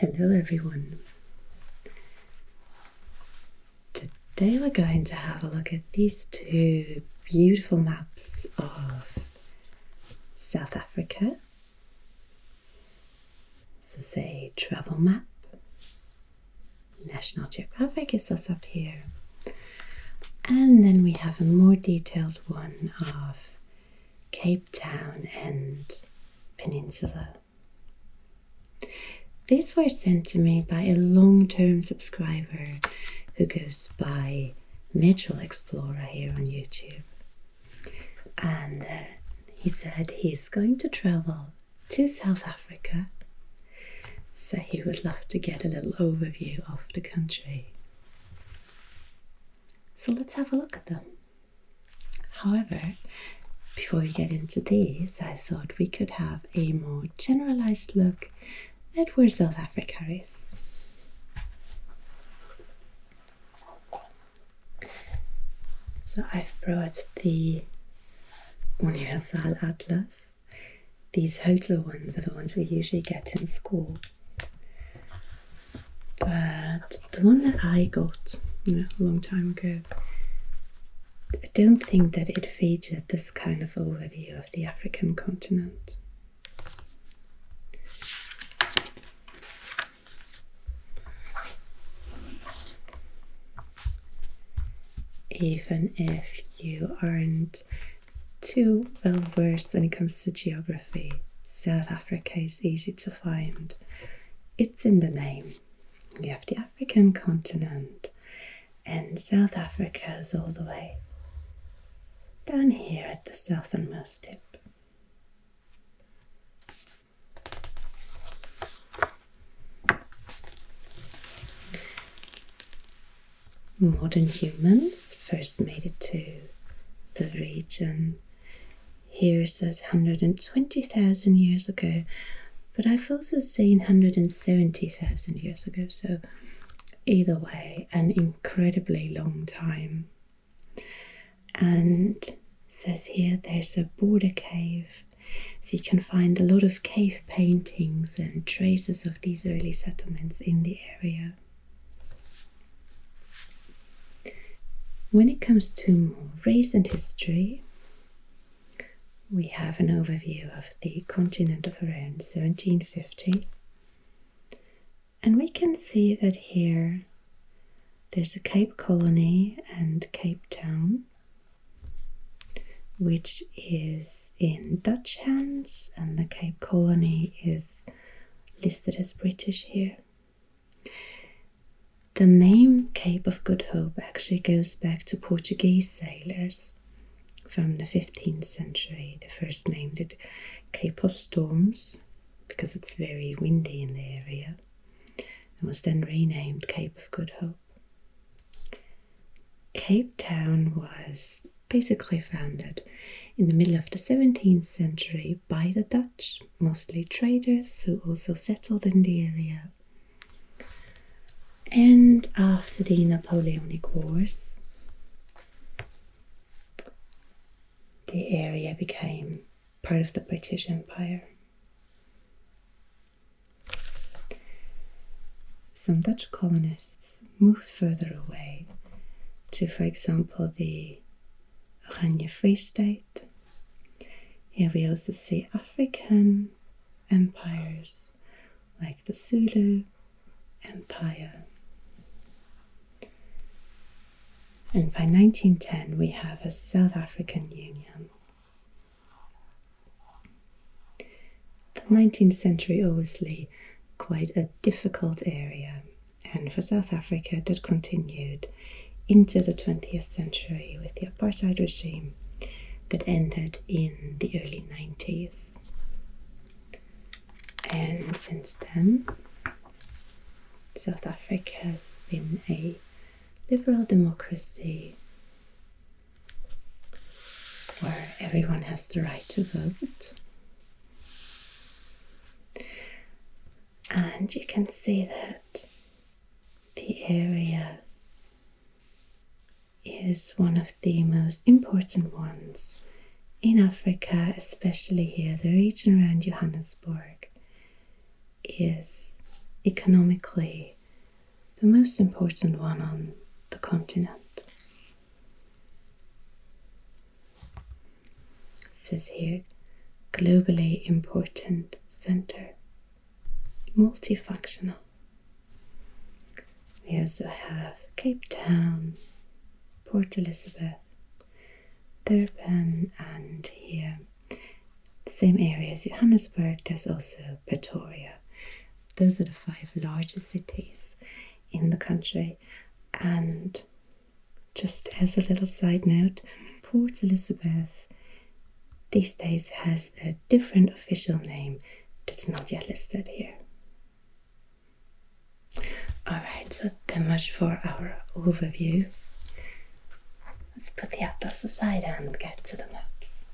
Hello, everyone. Today we're going to have a look at these two beautiful maps of South Africa. This is a travel map. National Geographic is us up here. And then we have a more detailed one of Cape Town and Peninsula. These were sent to me by a long term subscriber who goes by NaturalExplorer here on YouTube. And uh, he said he's going to travel to South Africa, so he would love to get a little overview of the country. So let's have a look at them. However, before we get into these, I thought we could have a more generalized look at where South Africa is. So I've brought the Universal Atlas. These Hölzel ones are the ones we usually get in school. But the one that I got a long time ago, I don't think that it featured this kind of overview of the African continent. Even if you aren't too well versed when it comes to geography, South Africa is easy to find. It's in the name. We have the African continent, and South Africa is all the way down here at the southernmost tip. Modern humans first made it to the region. Here says 120,000 years ago, but I've also seen 170,000 years ago, so either way, an incredibly long time. And says here there's a border cave, so you can find a lot of cave paintings and traces of these early settlements in the area. When it comes to more recent history, we have an overview of the continent of around 1750. And we can see that here there's a Cape Colony and Cape Town, which is in Dutch hands, and the Cape Colony is listed as British here. The name Cape of Good Hope actually goes back to Portuguese sailors from the 15th century. They first named it Cape of Storms because it's very windy in the area and was then renamed Cape of Good Hope. Cape Town was basically founded in the middle of the 17th century by the Dutch, mostly traders who also settled in the area and after the Napoleonic Wars, the area became part of the British Empire. Some Dutch colonists moved further away to, for example, the Oranje Free State. Here we also see African empires like the Zulu Empire. And by 1910, we have a South African Union. The 19th century, obviously, quite a difficult area, and for South Africa, that continued into the 20th century with the apartheid regime that ended in the early 90s. And since then, South Africa has been a liberal democracy where everyone has the right to vote. And you can see that the area is one of the most important ones in Africa, especially here. The region around Johannesburg is economically the most important one on the continent. It says here globally important center, multifunctional. We also have Cape Town, Port Elizabeth, Durban, and here, the same area as Johannesburg, there's also Pretoria. Those are the five largest cities in the country. And just as a little side note, Port Elizabeth these days has a different official name that's not yet listed here. Alright, so that much for our overview. Let's put the atlas aside and get to the maps.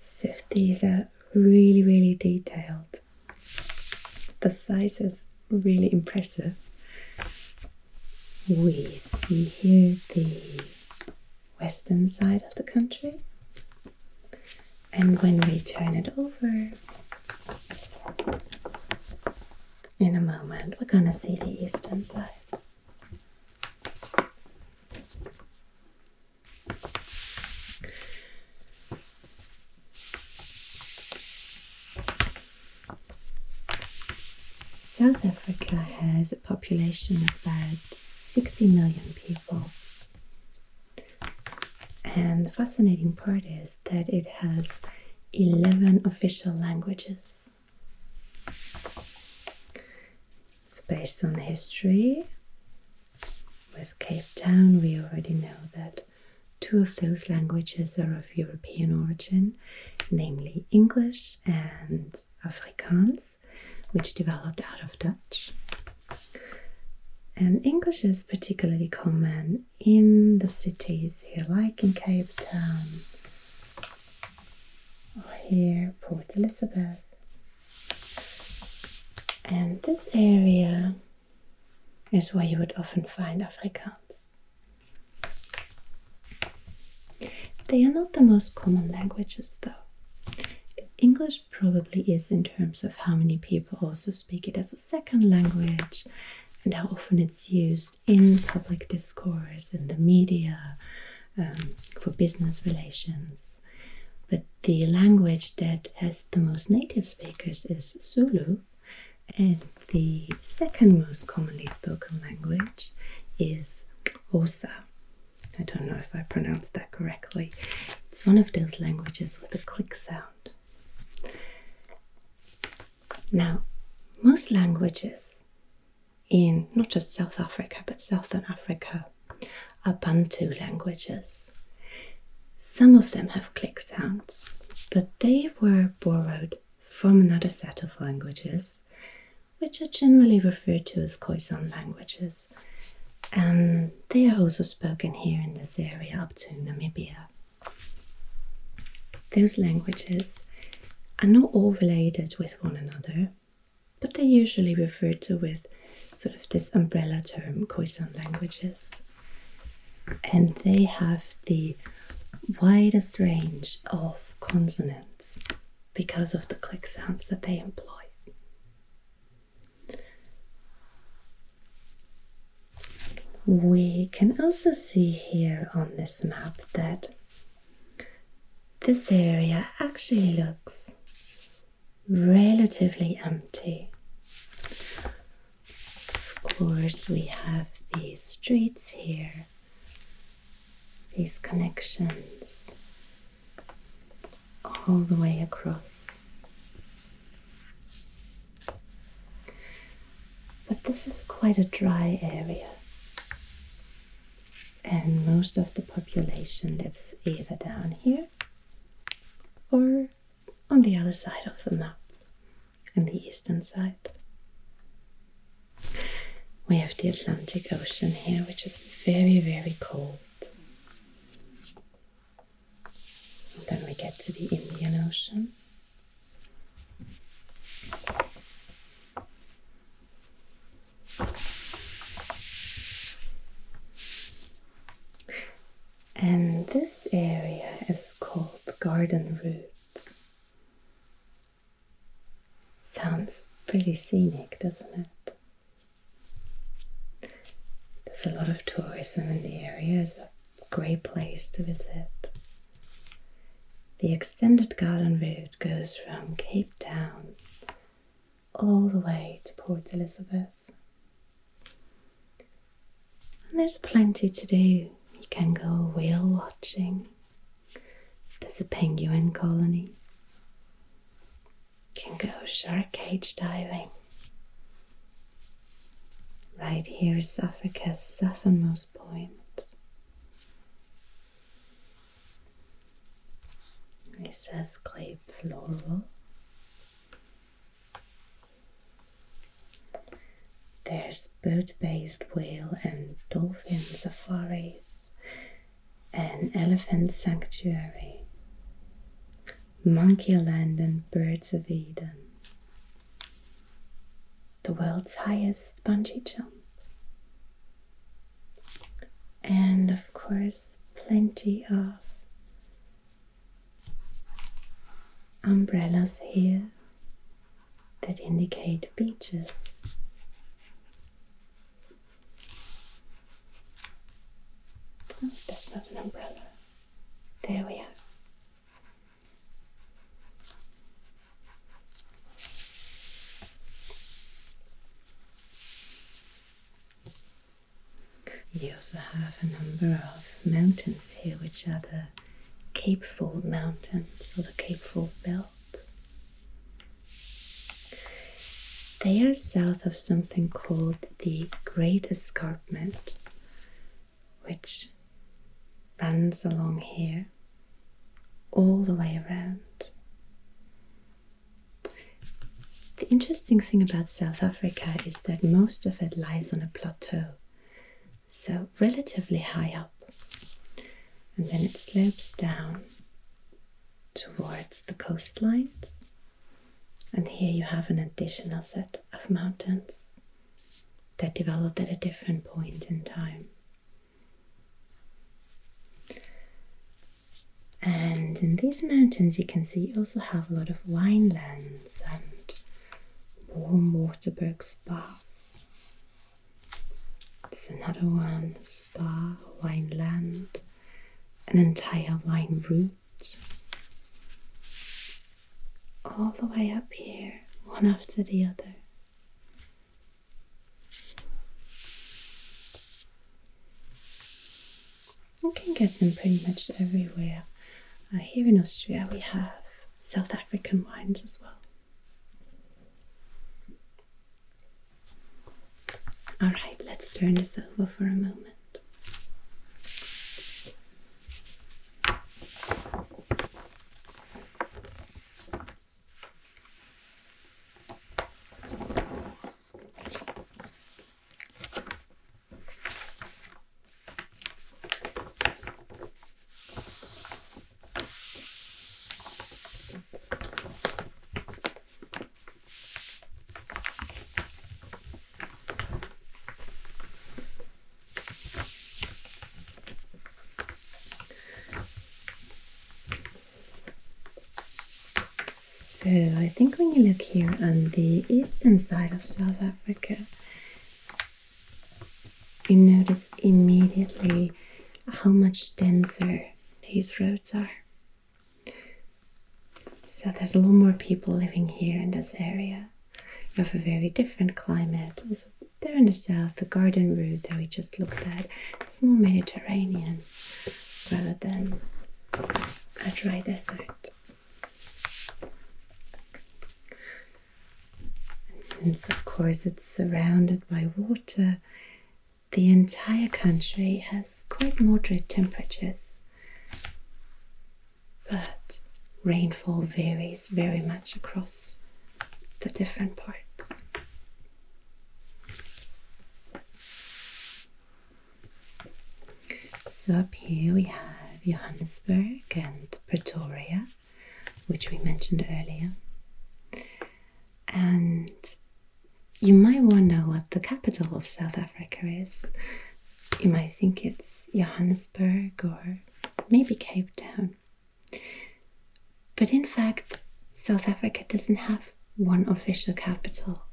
So these are really, really detailed. The size is really impressive. We see here the western side of the country, and when we turn it over, in a moment, we're gonna see the eastern side. South Africa has a population of about 60 million people. And the fascinating part is that it has 11 official languages. It's based on history. With Cape Town, we already know that two of those languages are of European origin, namely English and Afrikaans which developed out of Dutch. And English is particularly common in the cities here, like in Cape Town, or here, Port Elizabeth. And this area is where you would often find Afrikaans. They are not the most common languages, though. English probably is in terms of how many people also speak it as a second language and how often it's used in public discourse, in the media, um, for business relations. But the language that has the most native speakers is Zulu, and the second most commonly spoken language is Xhosa. I don't know if I pronounced that correctly. It's one of those languages with a click sound. Now, most languages in not just South Africa but Southern Africa are Bantu languages. Some of them have click sounds, but they were borrowed from another set of languages, which are generally referred to as Khoisan languages. And they are also spoken here in this area up to Namibia. Those languages are not all related with one another, but they're usually referred to with sort of this umbrella term, Khoisan languages. And they have the widest range of consonants because of the click sounds that they employ. We can also see here on this map that this area actually looks relatively empty. Of course, we have these streets here, these connections all the way across. But this is quite a dry area. and most of the population lives either down here or on the other side of the map, on the eastern side. We have the Atlantic Ocean here, which is very, very cold. And then we get to the Indian Ocean. And this area is called Garden Route. Sounds pretty scenic, doesn't it? There's a lot of tourism in the area, it's a great place to visit. The extended garden route goes from Cape Town all the way to Port Elizabeth. And there's plenty to do. You can go whale watching. There's a penguin colony. Go shark cage diving. Right here is Africa's southernmost point. It says Cape Floral. There's boat based whale and dolphin safaris, an elephant sanctuary, Monkey Land and Birds of Eden, the world's highest bungee jump, and of course, plenty of umbrellas here that indicate beaches. Oh, that's not an umbrella. There we are. You also have a number of mountains here, which are the Cape Fold Mountains or the Cape Fold Belt. They are south of something called the Great Escarpment, which runs along here all the way around. The interesting thing about South Africa is that most of it lies on a plateau, so relatively high up, and then it slopes down towards the coastlines. And here you have an additional set of mountains that developed at a different point in time. And in these mountains, you can see you also have a lot of winelands and warm waterberg spas. There's another one spa, wineland, an entire wine route. All the way up here, one after the other. You can get them pretty much everywhere. Uh, here in Austria, we have South African wines as well. All right, let's turn this over for a moment. So I think when you look here on the eastern side of South Africa, you notice immediately how much denser these roads are. So there's a lot more people living here in this area. You have a very different climate. Also, there in the south, the garden route that we just looked at, it's more Mediterranean rather than a dry desert. Since, of course, it's surrounded by water, the entire country has quite moderate temperatures, but rainfall varies very much across the different parts. So up here we have Johannesburg and Pretoria, which we mentioned earlier. And you might wonder what the capital of South Africa is. You might think it's Johannesburg or maybe Cape Town. But in fact, South Africa doesn't have one official capital,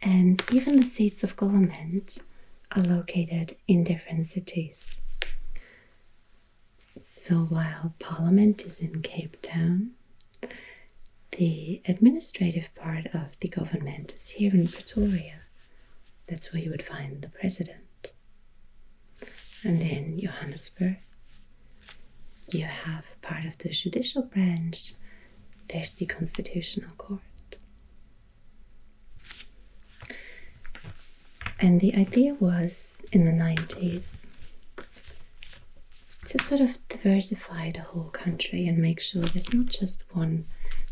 and even the seats of government are located in different cities. So while Parliament is in Cape Town, the administrative part of the government is here in Pretoria. That's where you would find the president. And then Johannesburg, you have part of the judicial branch, there's the constitutional court. And the idea was in the 90s to sort of diversify the whole country and make sure there's not just one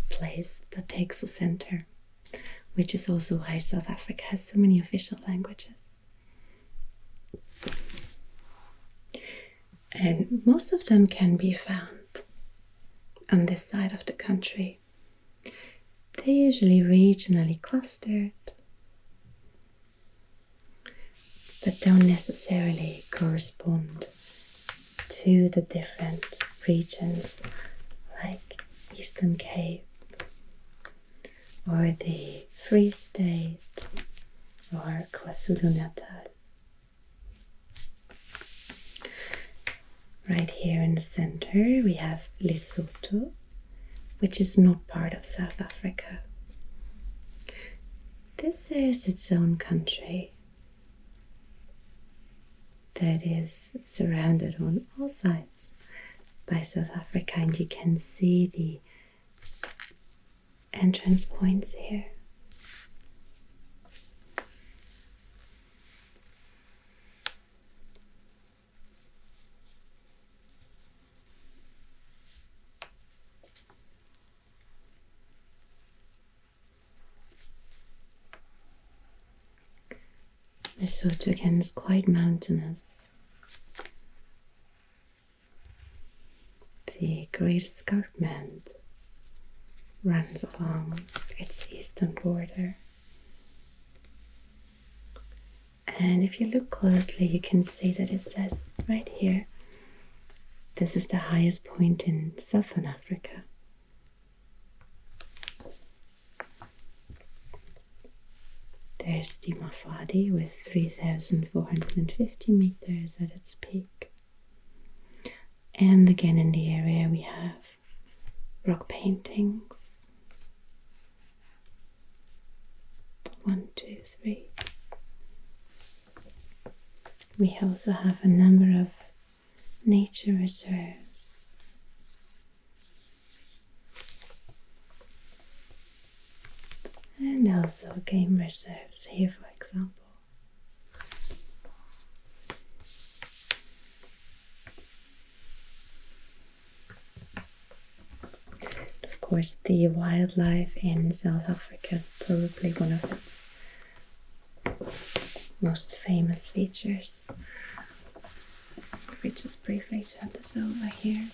place that takes the center, which is also why South Africa has so many official languages. And most of them can be found on this side of the country. They're usually regionally clustered, but don't necessarily correspond to the different regions like Eastern Cape or the Free State or KwaZulu Natal. Right here in the center, we have Lesotho, which is not part of South Africa. This is its own country that is surrounded on all sides by South Africa, and you can see the entrance points here. Lesotho again is quite mountainous. The Great Escarpment runs along its eastern border. And if you look closely, you can see that it says right here this is the highest point in southern Africa. There's the Mafadi with 3,450 meters at its peak. And again in the area we have rock paintings. One, two, three. We also have a number of nature reserves. And also game reserves here, for example. Of course, the wildlife in South Africa is probably one of its most famous features. If we just briefly turn this over here,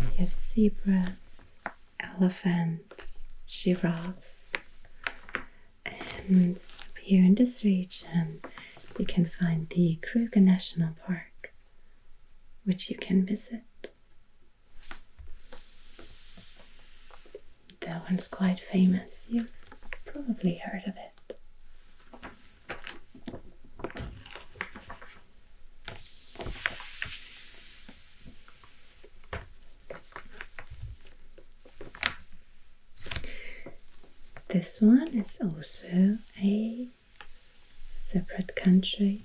you have zebras, elephants, giraffes, and up here in this region, you can find the Kruger National Park, which you can visit. One's quite famous. You've probably heard of it. This one is also a separate country,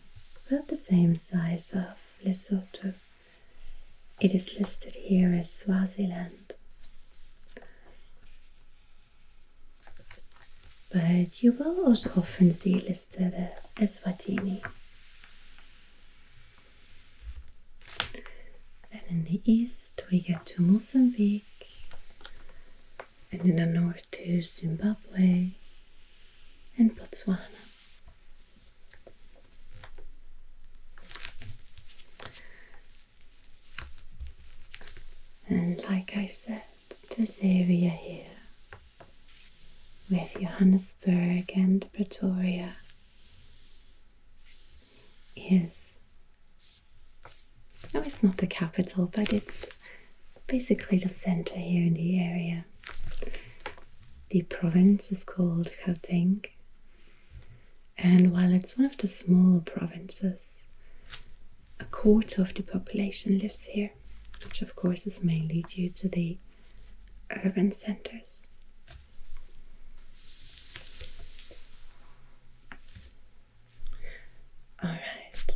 about the same size of Lesotho. It is listed here as Swaziland. but you will also often see listed as Eswatini. Then in the east we get to Mozambique, and in the north to Zimbabwe and Botswana. And like I said, this area here with Johannesburg and Pretoria is no, it's not the capital, but it's basically the center here in the area. The province is called Gauteng, and while it's one of the smaller provinces, a quarter of the population lives here, which of course is mainly due to the urban centers. All right,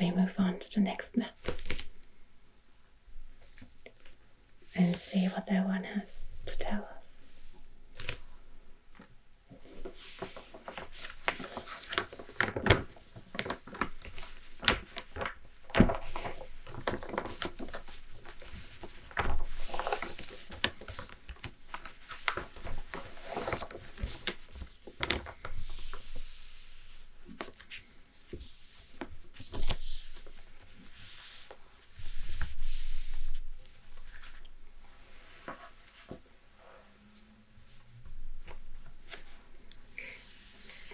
we move on to the next map and see what that one has to tell us?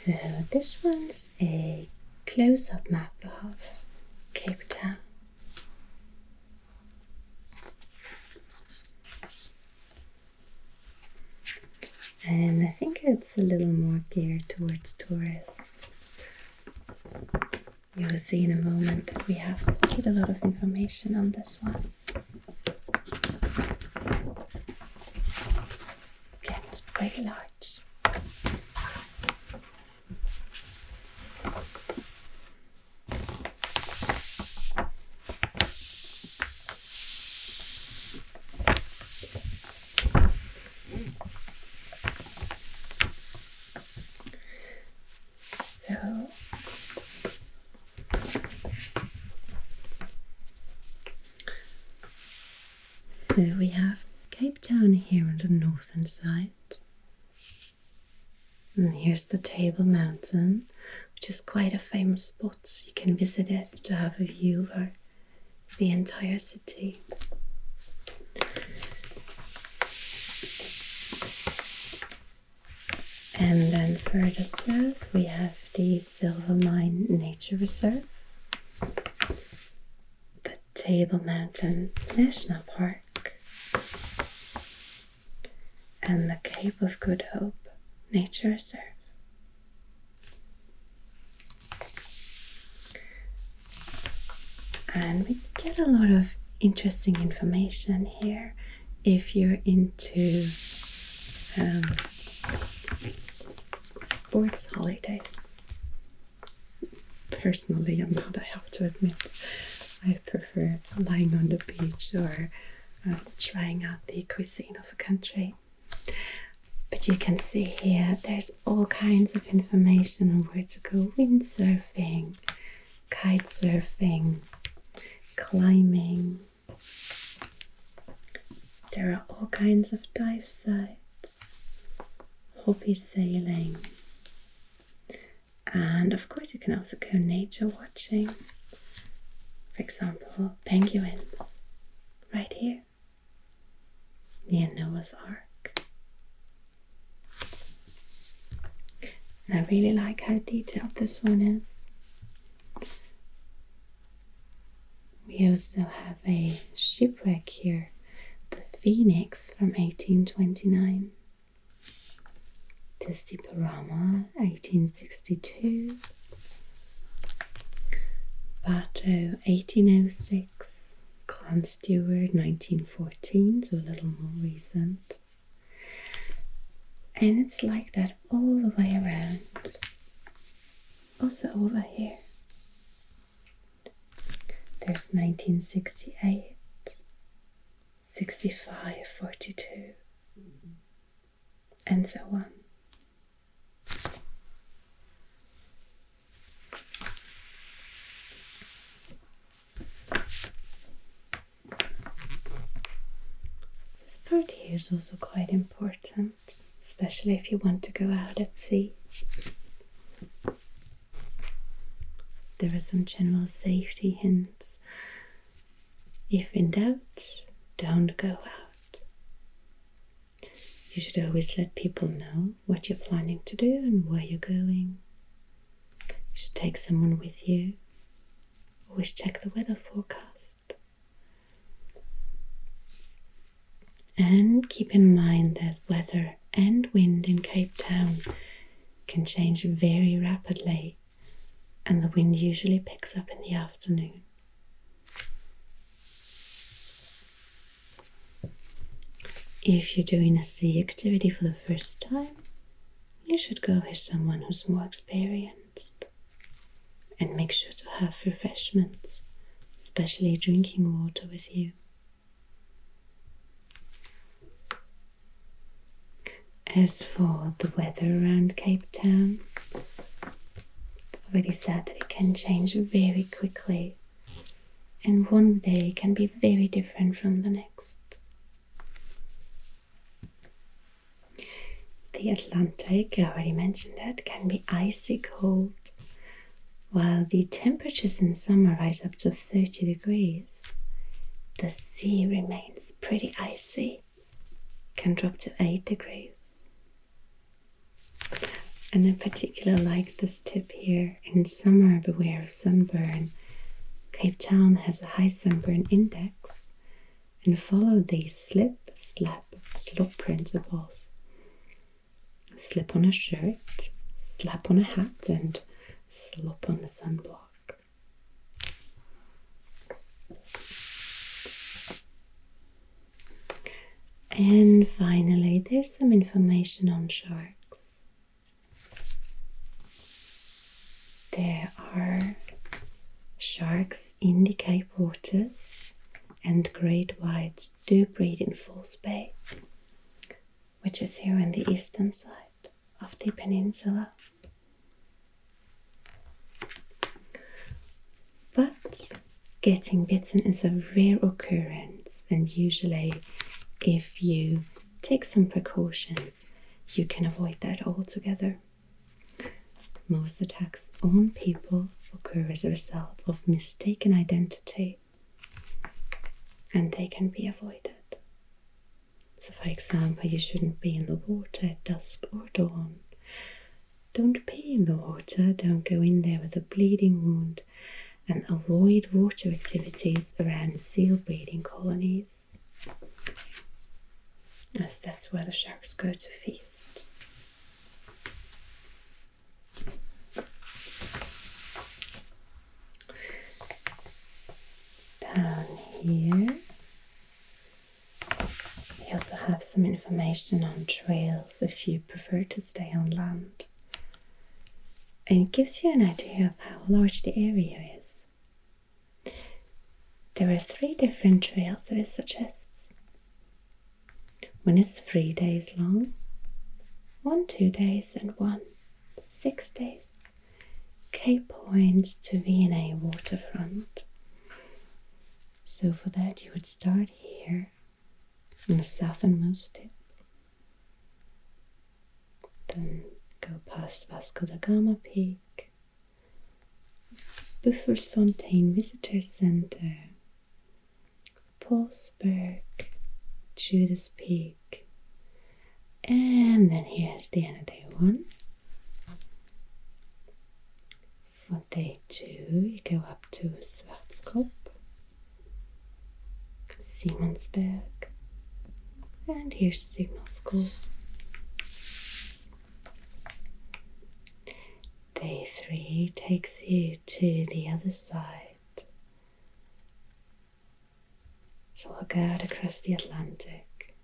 So this one's a close-up map of Cape Town. And I think it's a little more geared towards tourists. You will see in a moment that we have quite a lot of information on this one. It's pretty large. So So we have Cape Town here on the northern side. And here's the Table Mountain, which is quite a famous spot. You can visit it to have a view over the entire city. And then further south, we have the Silver Mine Nature Reserve, the Table Mountain National Park, and the Cape of Good Hope Nature Reserve. And we get a lot of interesting information here if you're into um, sports holidays. Personally, I'm not, I have to admit. I prefer lying on the beach or uh, trying out the cuisine of a country. But you can see here there's all kinds of information on where to go windsurfing, kite surfing, climbing. There are all kinds of dive sites, hobby sailing, and of course, you can also go nature watching. For example, penguins right here near Noah's Ark. And I really like how detailed this one is. We also have a shipwreck here, the Phoenix from 1829. the Diporama, 1862. Bato, 1806. Clan Stuart, 1914, so a little more recent. And it's like that all the way around. Also over here. There's 1968, 65, 42, and so on. This part here is also quite important, especially if you want to go out at sea. There are some general safety hints. If in doubt, don't go out. You should always let people know what you're planning to do and where you're going. You should take someone with you. Always check the weather forecast. And keep in mind that weather and wind in Cape Town can change very rapidly, and the wind usually picks up in the afternoon. If you're doing a sea activity for the first time, you should go with someone who's more experienced. And make sure to have refreshments, especially drinking water, with you. As for the weather around Cape Town, already said that it can change very quickly, and one day can be very different from the next. The Atlantic, I already mentioned that, can be icy cold, while the temperatures in summer rise up to 30 degrees. The sea remains pretty icy, can drop to 8 degrees. And in particular, like this tip here in summer, beware of sunburn. Cape Town has a high sunburn index and follow the slip, slap, slop principles. Slip on a shirt, slap on a hat, and slop on a sunblock. And finally, there's some information on sharks. There are sharks in the Cape waters, and great whites do breed in False Bay, which is here on the eastern side of the peninsula. But getting bitten is a rare occurrence, and usually, if you take some precautions, you can avoid that altogether. Most attacks on people occur as a result of mistaken identity, and they can be avoided. So, for example, you shouldn't be in the water at dusk or dawn. Don't pee in the water, don't go in there with a bleeding wound, and avoid water activities around seal breeding colonies, as that's where the sharks go to feast. Down We also have some information on trails if you prefer to stay on land. And it gives you an idea of how large the area is. There are three different trails that it suggests. One is three days long, one two days, and one six days. Cape Point to V&A waterfront. So for that you would start here on the southernmost tip. Then go past Vasco da Gama Peak, Buffelsfontein Visitor Center, Paulsberg, Judas Peak, and then here's the end of day one. For day two, you go up to Schwarzkopf, Simonsberg, and here's Signal School. Day three takes you to the other side. So go out across the Atlantic.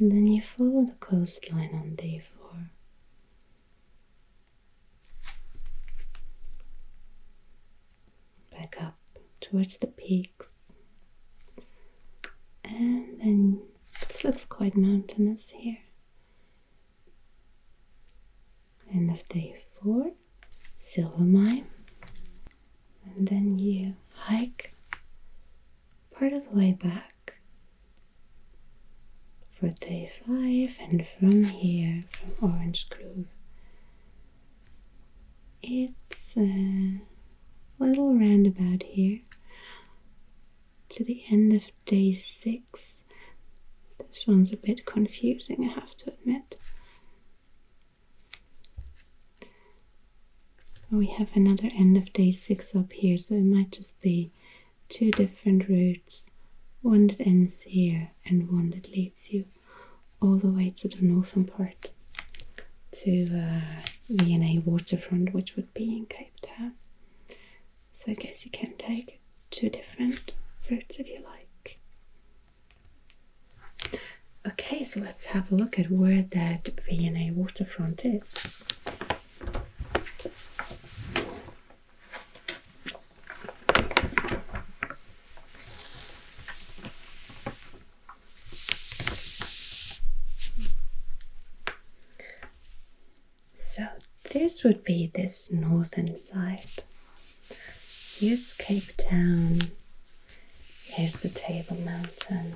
And then you follow the coastline on day four. Back up towards the peaks and then this looks quite mountainous here. End of day four, silver mine, and then you hike part of the way back for day five, and from here, from Orange Grove, it's a little roundabout here to the end of day six. This one's a bit confusing, I have to admit. We have another end of day six up here, so it might just be two different routes one that ends here and one that leads you all the way to the northern part to uh, V&A waterfront, which would be in Cape Town. So I guess you can take two different routes if you like. Okay, so let's have a look at where that V&A waterfront is. So this would be this northern side. Here's Cape Town. Here's the Table Mountain.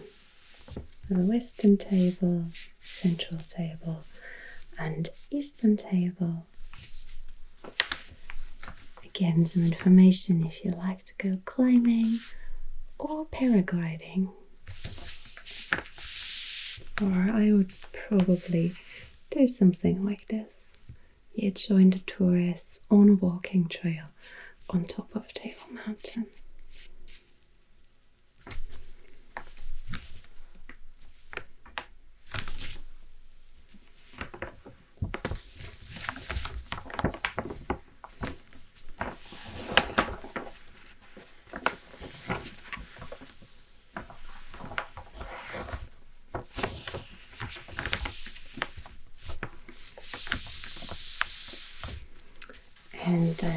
The western table, central table, and eastern table. Again, some information if you like to go climbing or paragliding. Or I would probably do something like this. You join the tourists on a walking trail on top of Table Mountain.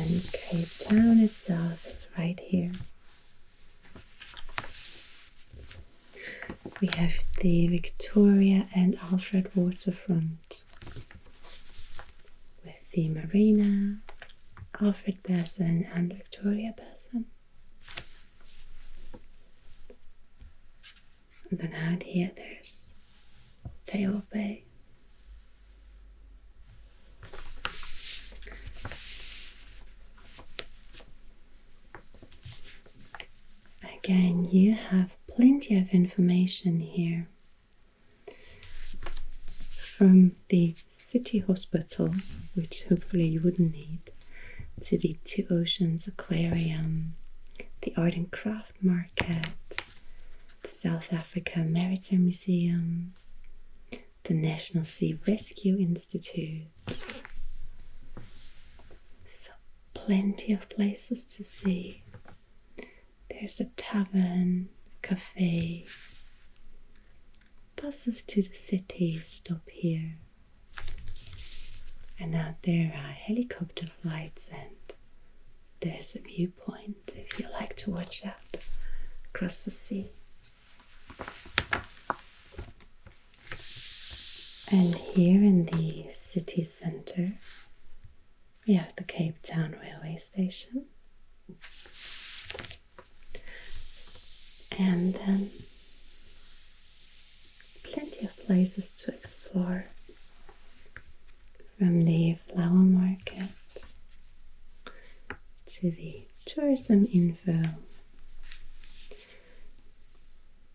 And Cape Town itself is right here. We have the Victoria and Alfred waterfront with the marina, Alfred Basin, and Victoria Basin. And then out here there's Table Bay. Again, you have plenty of information here from the city hospital, which hopefully you wouldn't need, to the Two Oceans Aquarium, the Art and Craft Market, the South Africa Maritime Museum, the National Sea Rescue Institute. So, plenty of places to see. There's a tavern, cafe. Buses to the city stop here. And out there are helicopter flights, and there's a viewpoint if you like to watch out across the sea. And here in the city center, we have the Cape Town railway station. And then plenty of places to explore from the flower market to the tourism info.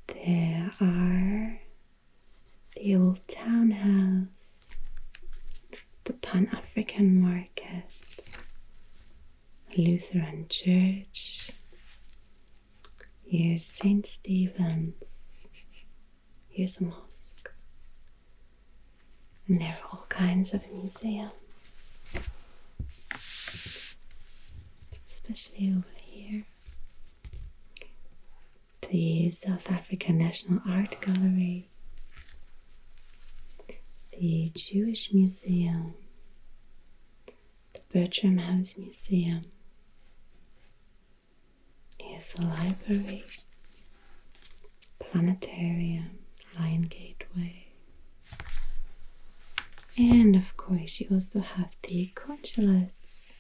There are the old townhouse, the Pan African market, Lutheran church. Here's St. Stephen's. Here's a mosque. And there are all kinds of museums. Especially over here. The South African National Art Gallery. The Jewish Museum. The Bertram House Museum. Here's a library, planetarium, Lion Gateway. And of course, you also have the consulates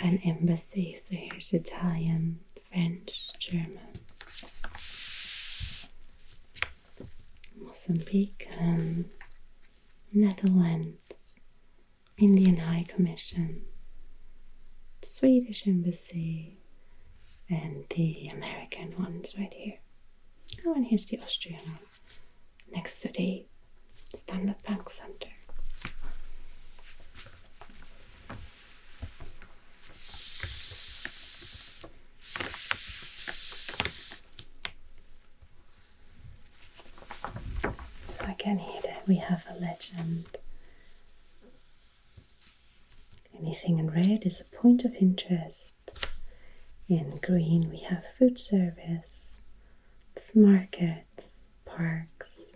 and embassy. So here's Italian, French, German. Mozambique, um, Netherlands, Indian High Commission, Swedish Embassy, and the American ones right here. Oh, and here's the Austrian one next to the Standard Bank Center. So again here we have a legend. Anything in red is a point of interest. In green we have food service, markets, parks,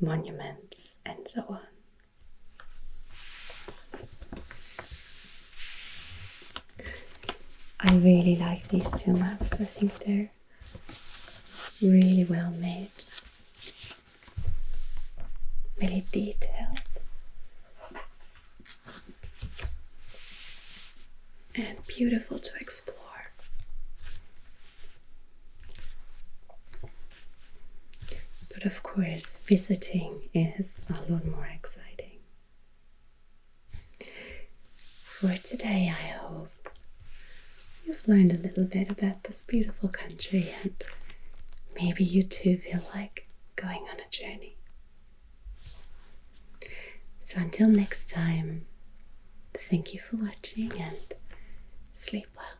monuments, and so on. I really like these two maps. I think they're really well made, really detailed, and beautiful to explore. But of course, visiting is a lot more exciting. For today, I hope you've learned a little bit about this beautiful country and maybe you too feel like going on a journey. So until next time, thank you for watching and sleep well.